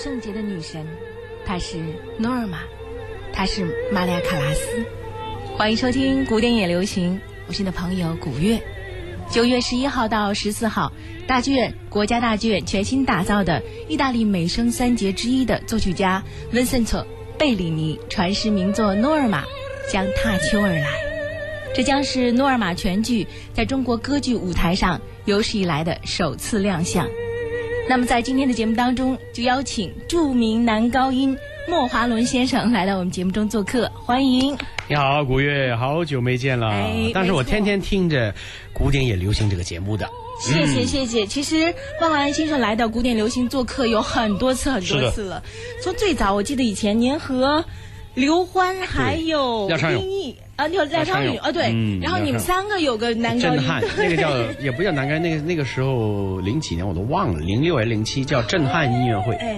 圣洁的女神，她是诺尔玛，她是玛利亚·卡拉斯。欢迎收听古典也流行，我是你的朋友古月。九月十一号到十四号，大剧院国家大剧院全新打造的意大利美声三杰之一的作曲家温森特·贝里尼传世名作《诺尔玛》将踏秋而来。这将是诺尔玛全剧在中国歌剧舞台上有史以来的首次亮相。那么在今天的节目当中，就邀请著名男高音莫华伦先生来到我们节目中做客，欢迎。你好，古月，好久没见了。哎但是我天天听着古典也流行这个节目的。谢谢谢谢。其实万华兰先生来到古典流行做客有很多次很多次了。从最早我记得以前您和刘欢还有廖昌永丁毅啊，有廖廖昌永啊，对嗯。然后你们三个有个男高音，震撼，那个叫 也不叫南开，那个那个时候零几年我都忘了，零六还是零七叫震撼音乐会。哎，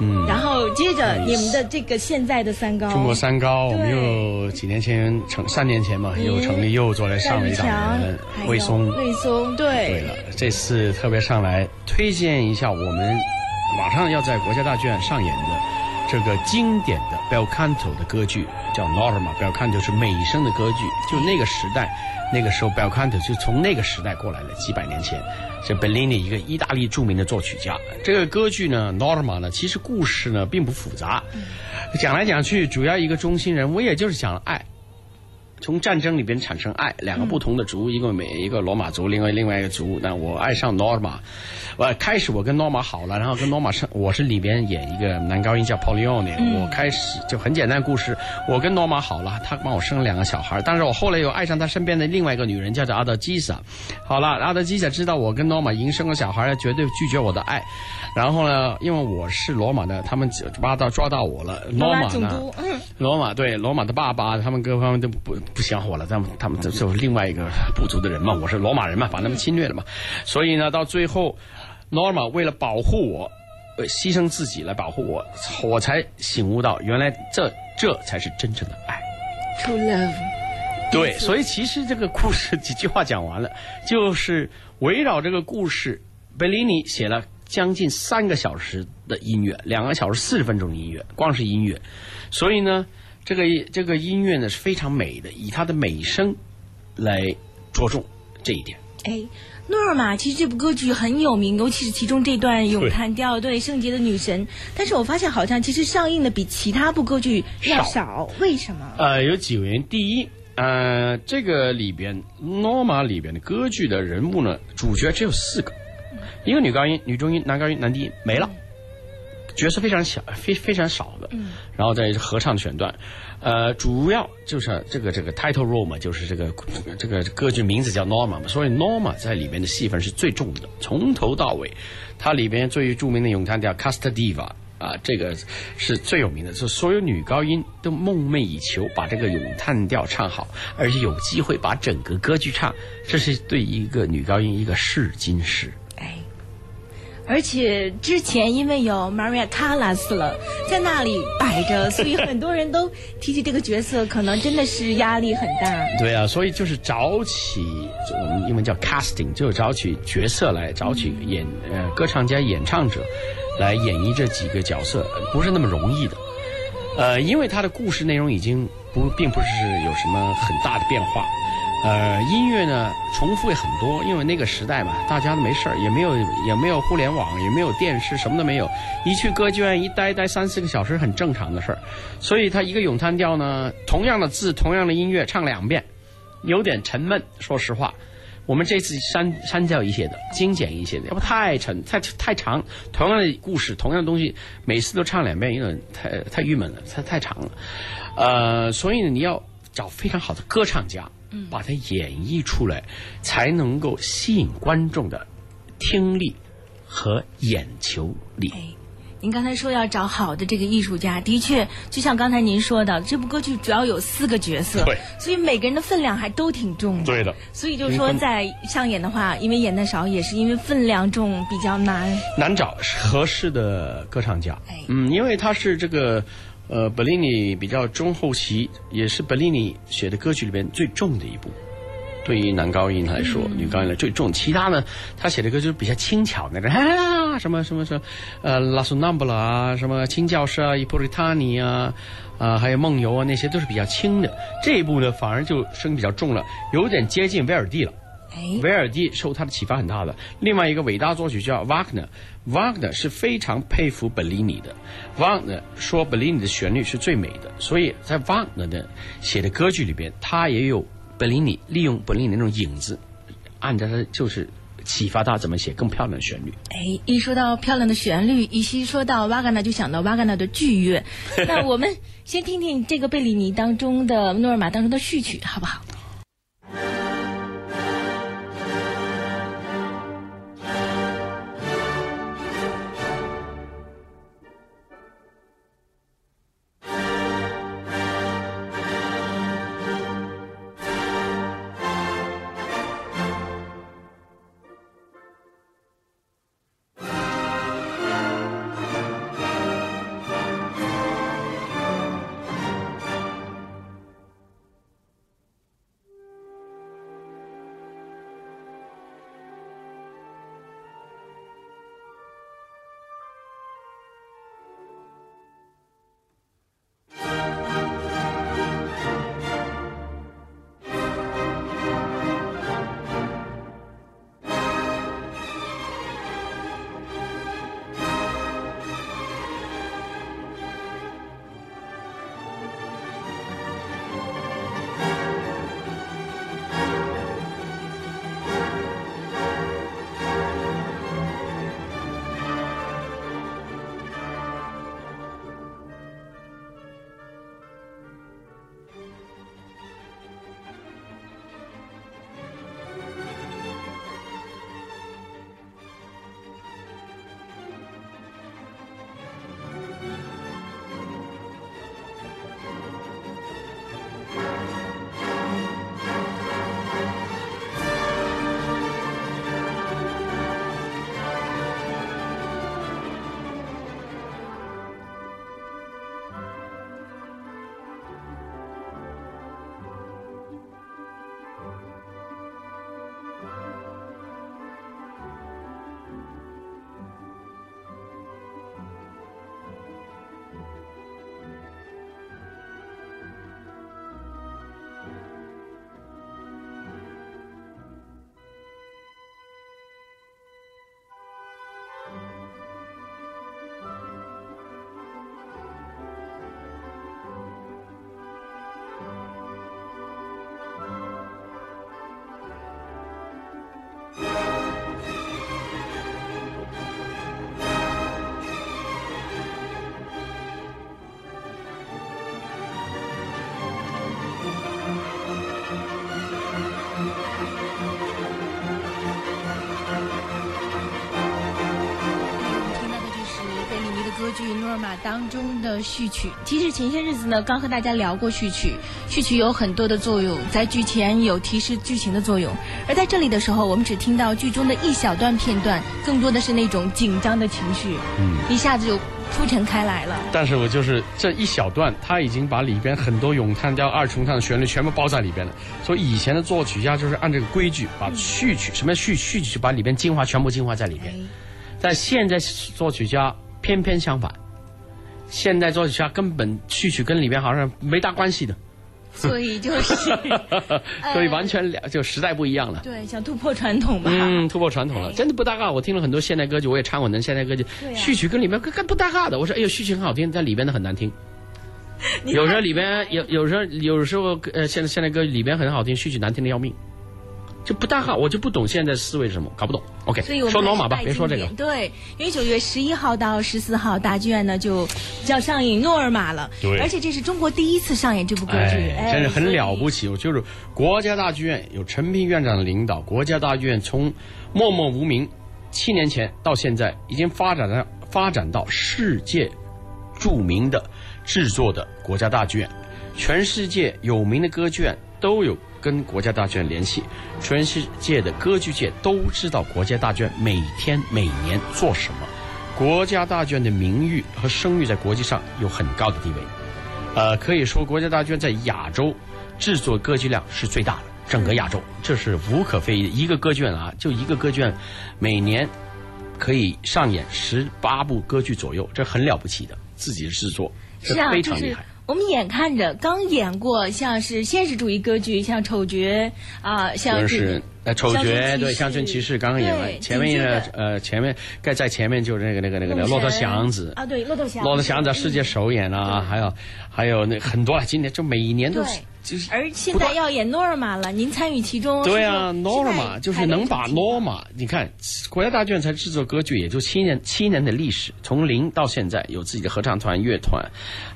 嗯，然后接着你们的这个现在的三高，中国三高，我们又几年前成三年前嘛，又成立又做了上了一档魏松。魏松，对对了，这次特别上来推荐一下我们马上要在国家大剧院上演的这个经典的 bel canto 的歌剧，叫 Norma。bel canto 是美声的歌剧，就那个时代，那个时候 bel canto 就从那个时代过来了，几百年前。是贝利尼一个意大利著名的作曲家。这个歌剧呢，Norma 呢，其实故事呢并不复杂，讲来讲去，主要一个中心人物，也就是讲了爱。从战争里边产生爱，两个不同的族，一个美一个罗马族，另外另外一个族。那我爱上 Norma，我开始我跟 Norma 好了，然后跟 Norma 生，我是里边演一个男高音叫 Polione，、我开始就很简单故事，我跟 Norma 好了，他帮我生了两个小孩，但是我后来又爱上他身边的另外一个女人，叫做阿德基萨。好了，阿德基萨知道我跟 Norma 已经生了小孩，绝对拒绝我的爱。然后呢，因为我是罗马的，他们就抓到抓到我了。罗马呢？罗马对罗马的爸爸，他们各方面都不不想我了，他们他们这就是另外一个部族的人嘛，我是罗马人嘛，把他们侵略了嘛，所以呢，到最后，Norma 为了保护我，牺牲自己来保护我，我才醒悟到，原来这这才是真正的爱。To Love，对，所以其实这个故事几句话讲完了，就是围绕这个故事，贝利尼写了将近三个小时的音乐，两个小时四十分钟的音乐，光是音乐，所以呢，这个这个音乐呢是非常美的，以它的美声来着重这一点。哎，诺尔玛其实这部歌剧很有名，尤其是其中这段咏叹调，对圣洁的女神。但是我发现好像其实上映的比其他部歌剧要少，为什么？呃，有几个原因。第一，呃，这个里边《诺玛》里边的歌剧的人物呢，主角只有四个，一个女高音、女中音、男高音、男低音没了，角色非常小，非非常少的。嗯然后在合唱的选段，呃，主要就是这个这个 title role 嘛，就是这个这个歌剧名字叫 Norma 嘛，所以 Norma 在里面的戏份是最重的，从头到尾，它里边最著名的咏叹调 Casta Diva。啊，这个是最有名的，是所有女高音都梦寐以求把这个咏叹调唱好，而且有机会把整个歌剧唱，这是对一个女高音一个试金石。哎，而且之前因为有 Maria Callas 了，在那里摆着，所以很多人都提起这个角色，可能真的是压力很大。对啊，所以就是找起我们英文叫 casting，就是找起角色来，找起演呃歌唱家、演唱者来演绎这几个角色，不是那么容易的。呃，因为他的故事内容已经不并不是有什么很大的变化。呃，音乐呢重复也很多，因为那个时代嘛，大家都没事儿，也没有也没有互联网，也没有电视，什么都没有。一去歌剧院一待待三四个小时，很正常的事儿。所以他一个咏叹调呢，同样的字，同样的音乐，唱两遍，有点沉闷。说实话，我们这次删删掉一些的，精简一些的，要不太沉太太长。同样的故事，同样的东西，每次都唱两遍，有点太太郁闷了，太太长了。呃，所以呢，你要找非常好的歌唱家，把它演绎出来，才能够吸引观众的听力和眼球力。哎，您刚才说要找好的这个艺术家，的确，就像刚才您说的，这部歌剧主要有四个角色，对，所以每个人的分量还都挺重的。对的所以就是说，在上演的话，因为演的少，也是因为分量重比较难。难找合适的歌唱家哎。嗯，因为他是这个呃贝利尼比较中后期，也是贝利尼写的歌曲里边最重的一部。对于男高音来说，女高音来最重，其他呢，他写的歌就是比较轻巧那种，啊啊，什么什么什么，呃，拉苏南布拉啊，什么清教师啊，伊普瑞塔尼啊，啊，还有梦游啊，那些都是比较轻的。这一部呢，反而就声音比较重了，有点接近威尔第了。哎，威尔第受他的启发很大的。另外一个伟大作曲家瓦格纳，瓦格纳是非常佩服本利尼的。瓦格纳说本利尼的旋律是最美的，所以在瓦格纳的写的歌剧里边，他也有本利尼利用本利尼那种影子，按照他就是启发他怎么写更漂亮的旋律。哎，一说到漂亮的旋律，一西说到瓦格纳，就想到瓦格纳的剧乐。那我们先听听这个贝里尼当中的诺尔玛当中的序曲，好不好？尔玛》当中的序曲。其实前些日子呢，刚和大家聊过序曲，序曲有很多的作用，在剧前有提示剧情的作用，而在这里的时候，我们只听到剧中的一小段片段，更多的是那种紧张的情绪，嗯，一下子就铺陈开来了。但是我就是这一小段，他已经把里边很多咏叹调、二重唱的旋律全部包在里边了。所以以前的作曲家就是按这个规矩，把序曲什么序序曲就把里边精华全部精华在里边。但现在作曲家偏偏相反，现代作曲家根本序曲跟里边好像没大关系的，所以就是，所以完全两就时代不一样了。对，想突破传统吧。嗯，突破传统了，真的不搭嘎。我听了很多现代歌曲，我也唱过的现代歌曲，啊序曲跟里面跟跟不搭嘎的。我说，哎呦，序曲很好听，但里边的很难听。有时候里边有，有时候有时候呃，现在现代歌里边很好听，序曲难听的要命，就不大好。我就不懂现在思维是什么，搞不懂。OK，所以我们说罗马吧别说这个对，因为九月十一号到十四号，大剧院呢就就要上映《诺尔玛》了。对而且这是中国第一次上演这部歌剧，哎，真是很了不起。起。我就是国家大剧院有陈平院长的领导，国家大剧院从默默无名七年前到现在，已经发展到发展到世界著名的制作的国家大剧院，全世界有名的歌剧院都有跟国家大剧院联系，全世界的歌剧界都知道国家大剧院每天每年做什么。国家大剧院的名誉和声誉在国际上有很高的地位。呃，可以说国家大剧院在亚洲制作歌剧量是最大的，整个亚洲这是无可非议的。一个歌剧院啊，就一个歌剧院，每年可以上演十八部歌剧左右，这很了不起的，自己的制作，是啊，非常厉害。我们眼看着刚演过像是现实主义歌剧，像《丑角》啊，像是呃《丑角》对《乡村骑士》刚刚演完，前面呢呃前面该在前面就是那个那个那个《骆驼祥子》啊，对《骆驼祥子》，骆驼祥子世界首演啊，还有还有那很多了，今年就每一年都是。而现在要演诺尔玛了，您参与其中。对啊，诺尔玛就是能把诺尔玛，你看国家大剧院才制作歌剧，也就七年七年的历史，从零到现在有自己的合唱团、乐团，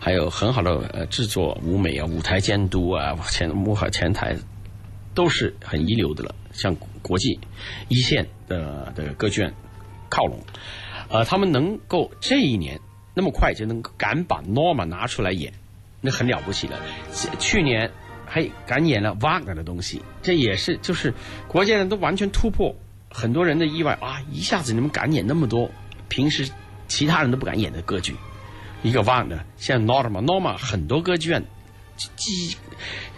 还有很好的呃制作舞美啊、舞台监督啊、前幕后前台都是很一流的了，向国际一线的的歌剧院靠拢。呃，他们能够这一年那么快就能敢把 Norma 拿出来演。那很了不起了，去年还敢演了 Wagner 的东西，这也是就是国际人都完全突破很多人的意外啊！一下子你们敢演那么多平时其他人都不敢演的歌剧，一个 Wagner，像 Norma，Norma 很多歌剧院，即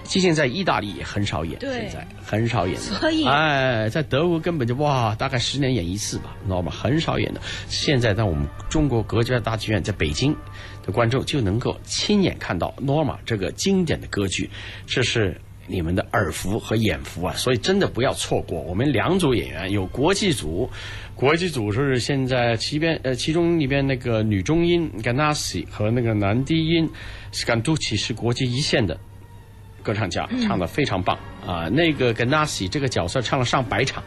即现在意大利也很少演，现在很少演，所以哎，在德国根本就哇，大概十年演一次吧，Norma 很少演的。现在在我们中国国家大剧院，在北京。的观众就能够亲眼看到《诺玛》这个经典的歌剧，这是你们的耳福和眼福啊！所以真的不要错过。我们两组演员有国际组，国际组是现在其边呃其中里边那个女中音 Ganassi 和那个男低音 Scanducci 是国际一线的歌唱家，唱的非常棒啊！那个 Ganassi 这个角色唱了上百场，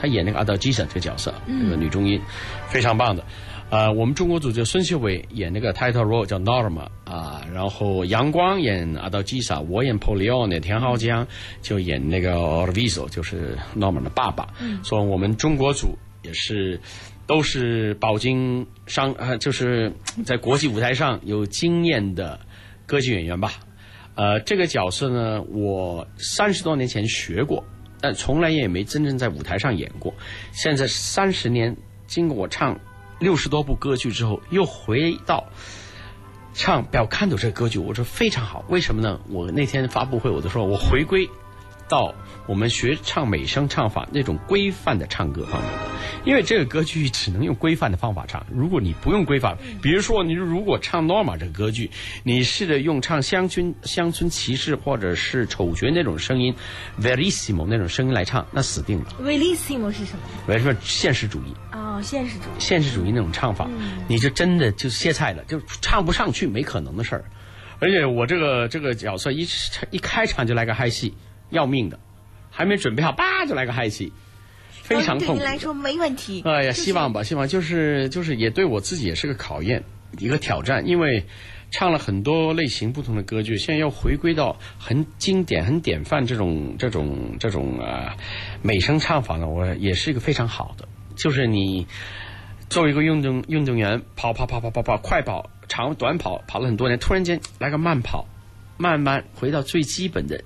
他演那个阿德基 a 这个角色，那个女中音非常棒的。呃，我们中国组就孙秀伟演那个 title role 叫 Norma 啊，然后杨光演阿道基萨，我演 Polione，田浩江就演那个 Orviso，就是 Norma 的爸爸。嗯，所以我们中国组也是都是饱经商，呃，就是在国际舞台上有经验的歌剧演员吧。呃，这个角色呢，我三十多年前学过，但从来也没真正在舞台上演过。现在三十年，经过我唱。六十多部歌剧之后，又回到唱《表看斗》这个歌剧，我说非常好。为什么呢？我那天发布会我都说，我回归到我们学唱美声唱法那种规范的唱歌方面，因为这个歌剧只能用规范的方法唱。如果你不用规范，比如说你如果唱《Norma》这个歌剧，你试着用唱《乡村乡村骑士》或者是《丑角》那种声音，Verissimo 那种声音来唱，那死定了。Verissimo 是什么？为什么现实主义？哦，现实主义，现实主义那种唱法，你就真的就歇菜了，就唱不上去，没可能的事儿。而且我这个这个角色一一开场就来个嗨戏，要命的，还没准备好，叭就来个嗨戏，非常痛。对你来说没问题。哎呀，希望吧，希望就是就是也对我自己也是个考验，一个挑战，因为唱了很多类型不同的歌剧，现在要回归到很经典、很典范这种这种这种啊美声唱法呢，我也是一个非常好的。就是你作为一个运动运动员，跑跑跑跑跑跑，快跑、长短跑跑了很多年，突然间来个慢跑，慢慢回到最基本的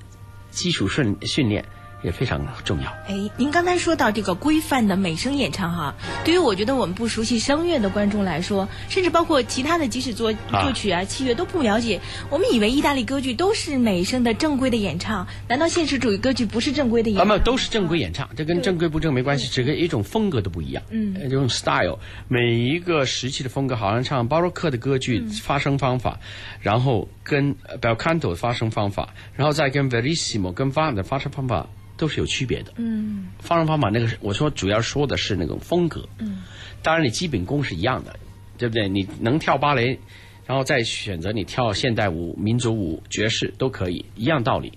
基础训训练。也非常重要。哎，您刚才说到这个规范的美声演唱哈，对于我觉得我们不熟悉声乐的观众来说，甚至包括其他的即使作作曲啊、器乐都不了解，我们以为意大利歌剧都是美声的正规的演唱，难道现实主义歌剧不是正规的演唱？他们都是正规演唱，这跟正规不正没关系，只跟一种风格都不一样。嗯，这种 style，每一个时期的风格，好像唱巴洛克的歌剧发声方法，然后跟 bel canto 发声方法，然后再跟 verissimo 跟 van 的发声方法。都是有区别的。嗯，方式方法那个，我说主要说的是那种风格。嗯，当然你基本功是一样的，对不对？你能跳芭蕾，然后再选择你跳现代舞、民族舞、爵士都可以，一样道理。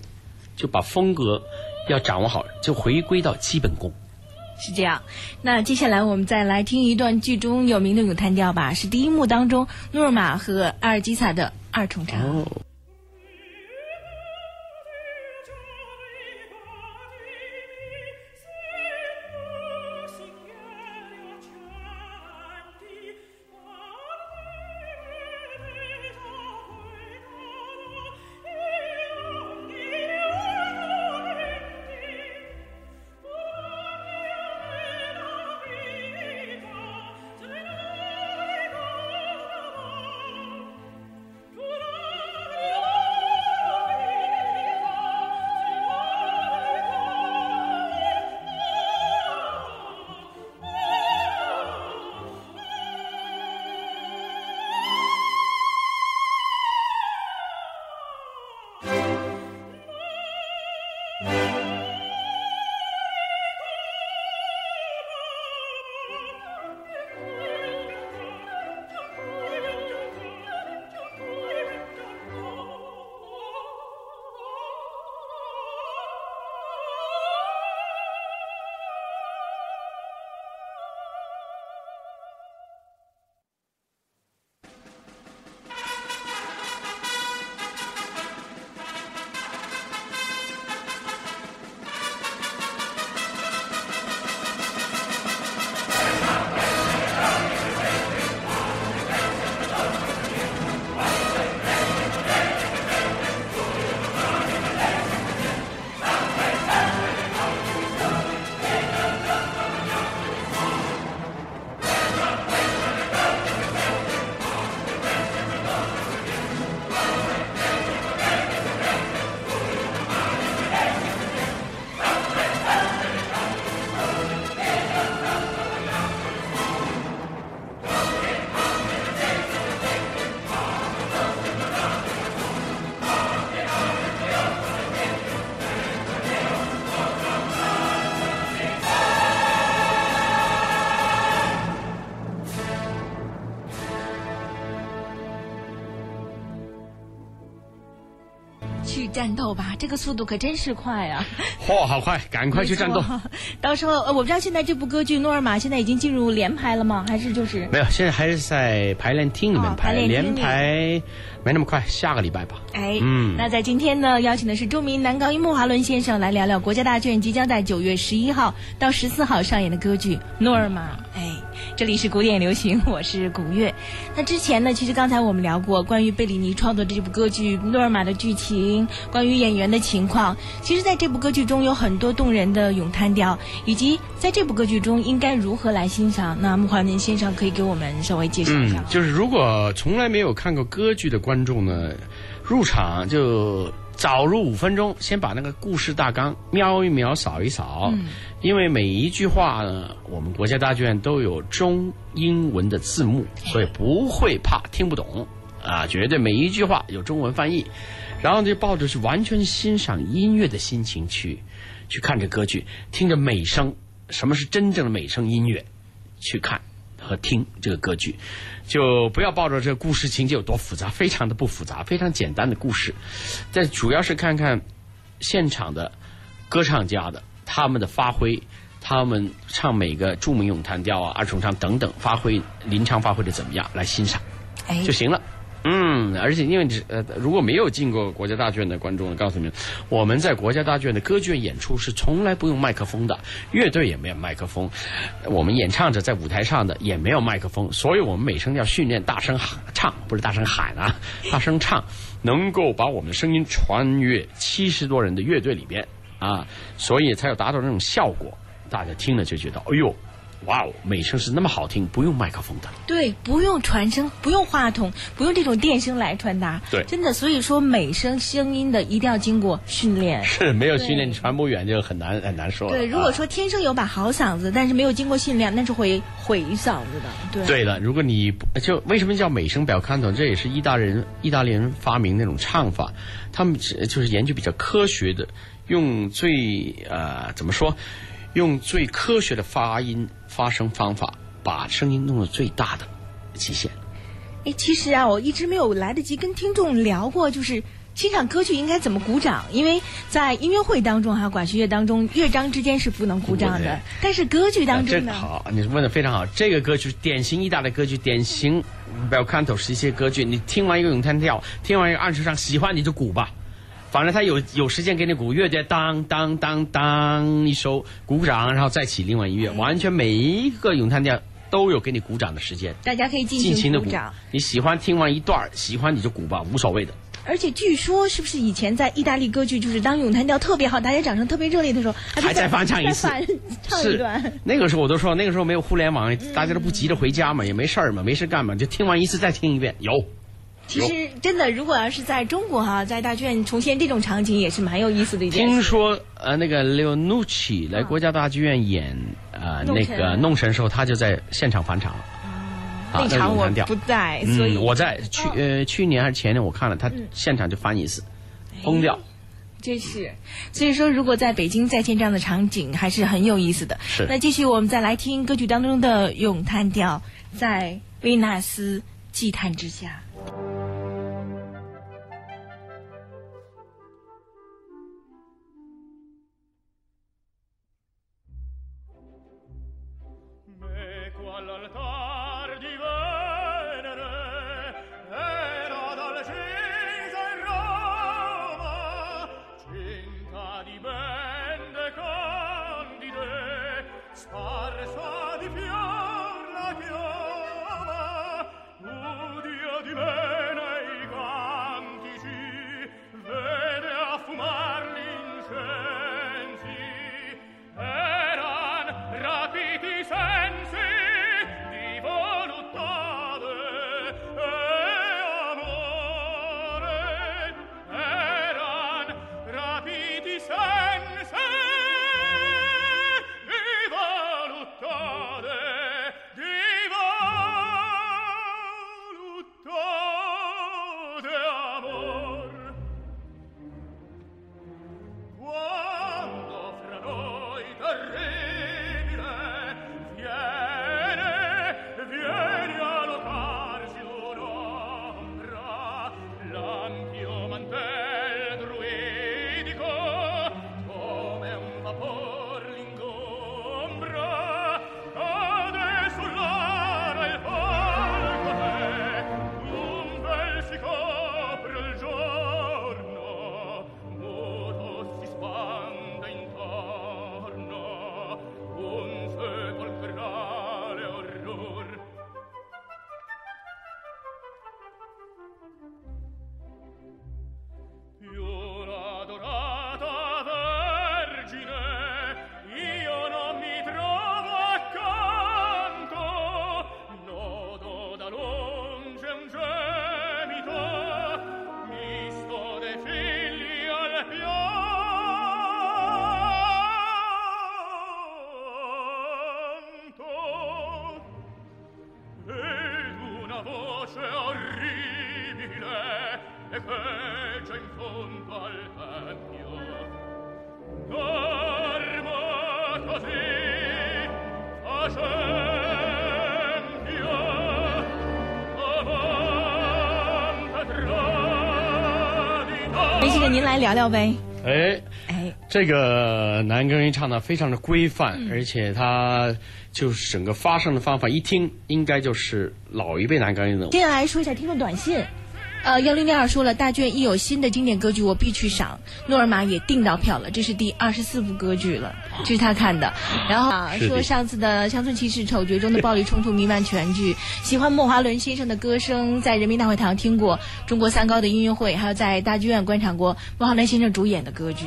就把风格要掌握好，就回归到基本功。是这样。那接下来我们再来听一段剧中有名的咏叹调吧，是第一幕当中诺尔玛和阿尔基萨的二重唱。去战斗吧，这个速度可真是快啊！嚯，好快，赶快去战斗！到时候呃，我不知道现在这部歌剧《诺尔玛》现在已经进入连排了吗？还是就是没有？现在还是在排练厅里面排练，连排没那么快，下个礼拜吧。哎，嗯，那在今天呢，邀请的是著名男高音穆华伦先生来聊聊国家大剧院即将在九月十一号到十四号上演的歌剧《诺尔玛》。哎。这里是古典流行，我是古月。那之前呢，其实刚才我们聊过关于贝里尼创作这部歌剧《诺尔玛》的剧情，关于演员的情况。其实，在这部歌剧中有很多动人的咏叹调，以及在这部歌剧中应该如何来欣赏。那穆华年先生可以给我们稍微介绍一下。就是如果从来没有看过歌剧的观众呢，入场就。早入五分钟，先把那个故事大纲瞄一瞄、扫一扫，因为每一句话呢，我们国家大剧院都有中英文的字幕，所以不会怕听不懂啊，绝对每一句话有中文翻译，然后就抱着是完全欣赏音乐的心情去去看这歌剧，听着美声，什么是真正的美声音乐，去看。和听这个歌剧，就不要抱着这个故事情节有多复杂，非常的不复杂，非常简单的故事。但主要是看看现场的歌唱家的他们的发挥，他们唱每个著名咏叹调啊、二重唱等等，发挥临场发挥的怎么样，来欣赏就行了。嗯，而且因为呃，如果没有进过国家大剧院的观众，告诉你们，我们在国家大剧院的歌剧院演出是从来不用麦克风的，乐队也没有麦克风，我们演唱者在舞台上的也没有麦克风，所以我们每声要训练大声喊唱，不是大声喊啊，大声唱，能够把我们的声音穿越七十多人的乐队里边啊，所以才有达到那种效果，大家听了就觉得，哎呦。哇哦，美声是那么好听，不用麦克风的。对，不用传声，不用话筒，不用这种电声来传达。对，真的，所以说美声声音的一定要经过训练。是，没有训练，你传不远就很难很难说。对，如果说天生有把好嗓子，但是没有经过训练，那是会毁嗓子的。对。对的，如果你就为什么叫美声表看懂？这也是意大利人意大利人发明那种唱法，他们就是研究比较科学的，用最呃怎么说？用最科学的发音发声方法，把声音弄到最大的极限。哎，其实啊，我一直没有来得及跟听众聊过，就是欣赏歌剧应该怎么鼓掌。因为在音乐会当中哈，管弦乐当中，乐章之间是不能鼓掌的。但是歌剧当中呢？好，你问的非常好。这个歌曲典型意大利歌剧，典型 bel canto 是一些歌剧。你听完一个咏叹调，听完一个二重唱，喜欢你就鼓吧。反正他有有时间给你鼓，乐队当当当当一首鼓鼓掌，然后再起另外音乐，完全每一个咏叹调都有给你鼓掌的时间。大家可以尽情的鼓掌。你喜欢听完一段喜欢你就鼓吧，无所谓的。而且据说是不是以前在意大利歌剧，就是当咏叹调特别好，大家掌声特别热烈的时候，还在翻唱一次，唱一段。那个时候我都说，那个时候没有互联网，大家都不急着回家嘛，也没事儿嘛，没事干嘛，就听完一次再听一遍，有。其实真的，如果要是在中国哈，在大剧院重现这种场景，也是蛮有意思的一件事。听说呃，那个 Leonucci 来国家大剧院演呃那个弄神时候，他就在现场返场了。那场我不在，所以我在去呃去年还是前年我看了他现场就翻一次，疯掉。真是，所以说如果在北京再现这样的场景，还是很有意思的。是。那继续我们再来听歌曲当中的咏叹调，在维纳斯祭坛之下。梅先生，您来聊聊呗。哎哎，这个男高音唱的非常的规范，而且他就是整个发声的方法，一听应该就是老一辈男高音的。接下来说一下听众短信。呃，幺零零二说了，大卷一有新的经典歌剧，我必去赏。诺尔玛也订到票了，这是第二十四部歌剧了，这是他看的。然后啊，说上次的《乡村骑士》丑角中的暴力冲突弥漫全剧，喜欢莫华伦先生的歌声，在人民大会堂听过中国三高的音乐会，还有在大剧院观赏过莫华伦先生主演的歌剧。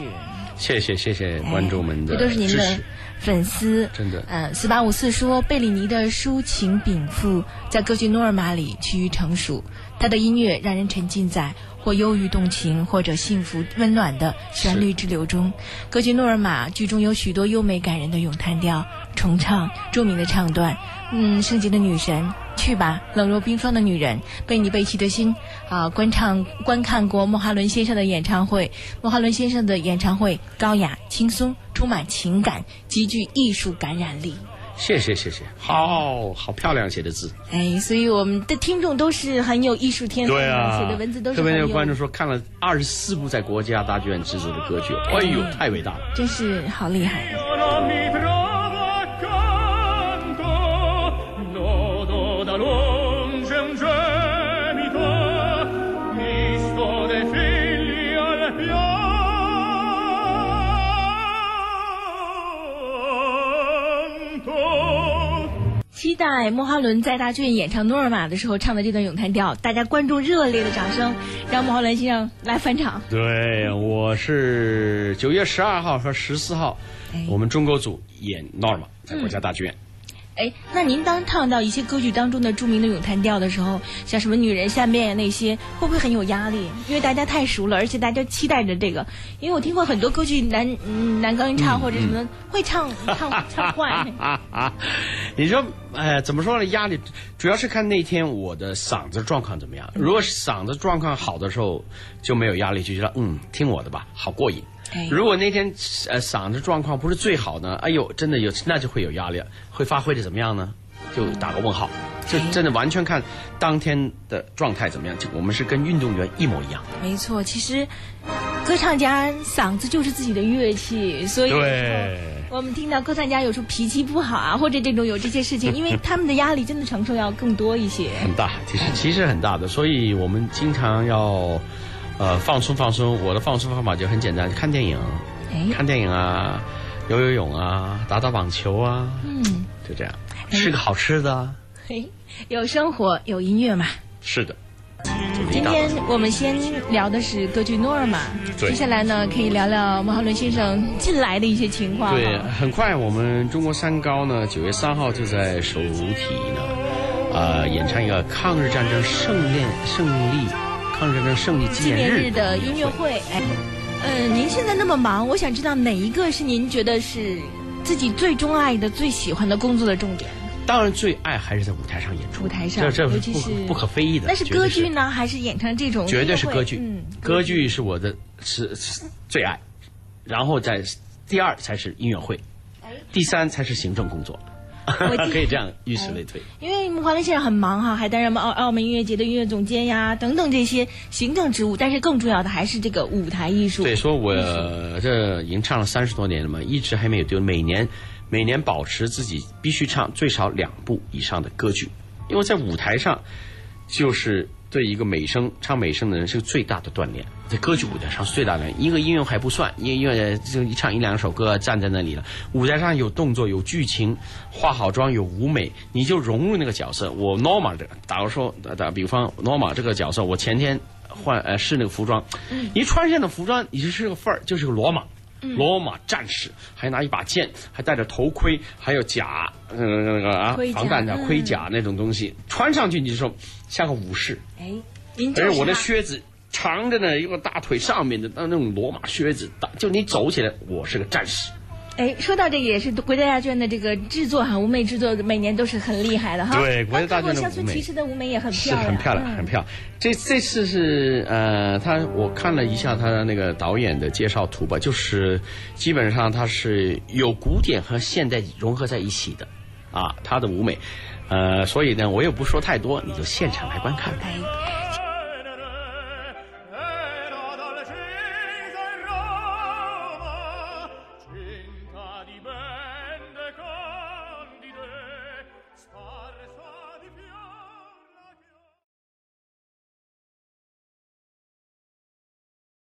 谢谢谢谢观众们的哎这都是您的支持。粉丝，真的嗯，四八五四说，贝里尼的抒情禀赋在歌剧《诺尔玛》里趋于成熟，他的音乐让人沉浸在或忧郁动情或者幸福温暖的旋律之流中。歌剧《诺尔玛》剧中有许多优美感人的咏叹调、重唱、著名的唱段，嗯，圣洁的女神。去吧，冷若冰霜的女人，被你背弃的心啊！观唱观看过莫哈伦先生的演唱会，莫哈伦先生的演唱会高雅、轻松，充满情感，极具艺术感染力。谢谢谢谢，好好漂亮写的字。哎，所以我们的听众都是很有艺术天赋，对啊，写的文字都是特别有，那个观众说看了二十四部在国家大剧院制作的歌剧，哎呦，太伟大了。真是好厉害。期待莫哈伦在大剧院演唱《诺尔玛》的时候唱的这段咏叹调，大家观众热烈的掌声，让莫哈伦先生来返场。对，我是九月十二号和十四号，哎我们中国组演诺尔玛在国家大剧院。哎，那您当唱到一些歌剧当中的著名的咏叹调的时候，像什么女人下面那些，会不会很有压力？因为大家太熟了，而且大家期待着这个。因为我听过很多歌剧男 男高音唱或者什么，会唱唱唱坏。啊啊！你说，呃，怎么说呢？压力主要是看那天我的嗓子状况怎么样。如果嗓子状况好的时候，就没有压力，就觉得嗯，听我的吧，好过瘾。哎如果那天呃嗓子状况不是最好呢，哎呦，真的有那就会有压力了，会发挥的怎么样呢？就打个问号，就哎真的完全看当天的状态怎么样。就我们是跟运动员一模一样。没错，其实歌唱家嗓子就是自己的乐器，所以我们听到歌唱家有时候脾气不好啊，或者这种有这些事情，因为他们的压力真的承受要更多一些。很大，其实其实很大的，所以我们经常要呃放松放松。我的放松方法就很简单，看电影，哎，看电影啊，游游泳啊，打打网球啊，嗯，就这样，吃个好吃的啊。嘿，有生活有音乐嘛。是的，今天我们先聊的是歌剧《诺尔玛》，接下来呢可以聊聊莫浩伦先生近来的一些情况。对，很快我们中国三高呢，九月三号就在首体呢，呃，演唱一个抗日战争胜利胜利抗日战争胜利纪纪念念日日的音乐会，哎，呃，您现在那么忙，我想知道哪一个是您觉得是自己最钟爱的、最喜欢的工作的重点？当然最爱还是在舞台上演出，舞台上这这不不可非议的。那是歌剧呢，还是演唱这种？绝对是歌剧，嗯，歌剧是我的是是最爱，然后在第二才是音乐会，第三才是行政工作，可以这样以此类推。因为穆华伦先生很忙哈，还担任澳澳门音乐节的音乐总监呀，等等这些行政职务。但是更重要的还是这个舞台艺术。对，说我这已经唱了三十多年了嘛，一直还没有丢，每年每年保持自己必须唱最少两部以上的歌剧，因为在舞台上就是对一个美声唱美声的人是最大的锻炼，在歌剧舞台上是最大的。一个音乐还不算，音乐就一唱一两首歌站在那里了，舞台上有动作有剧情，化好妆有舞美，你就融入那个角色。我 Norma 的，打个说打比方 Norma 这个角色，我前天换呃试那个服装，一穿上的服装你就是个范儿，就是个罗马。罗马战士，还拿一把剑，还戴着头盔，还有甲，呃那个啊防弹的嗯。盔甲那种东西，穿上去你就说像个武士，哎，您就是而我的靴子长着呢，一个大腿上面的那那种罗马靴子，大就你走起来，我是个战士。哎，说到这个也是国家大剧院的这个制作哈，舞美制作每年都是很厉害的哈。对国家大剧院乡村骑士的舞美也很漂亮，很漂亮，嗯很漂亮。这这次是呃，他我看了一下他的那个导演的介绍图吧，就是基本上他是有古典和现代融合在一起的啊，他的舞美，呃，所以呢，我也不说太多，你就现场来观看。哎，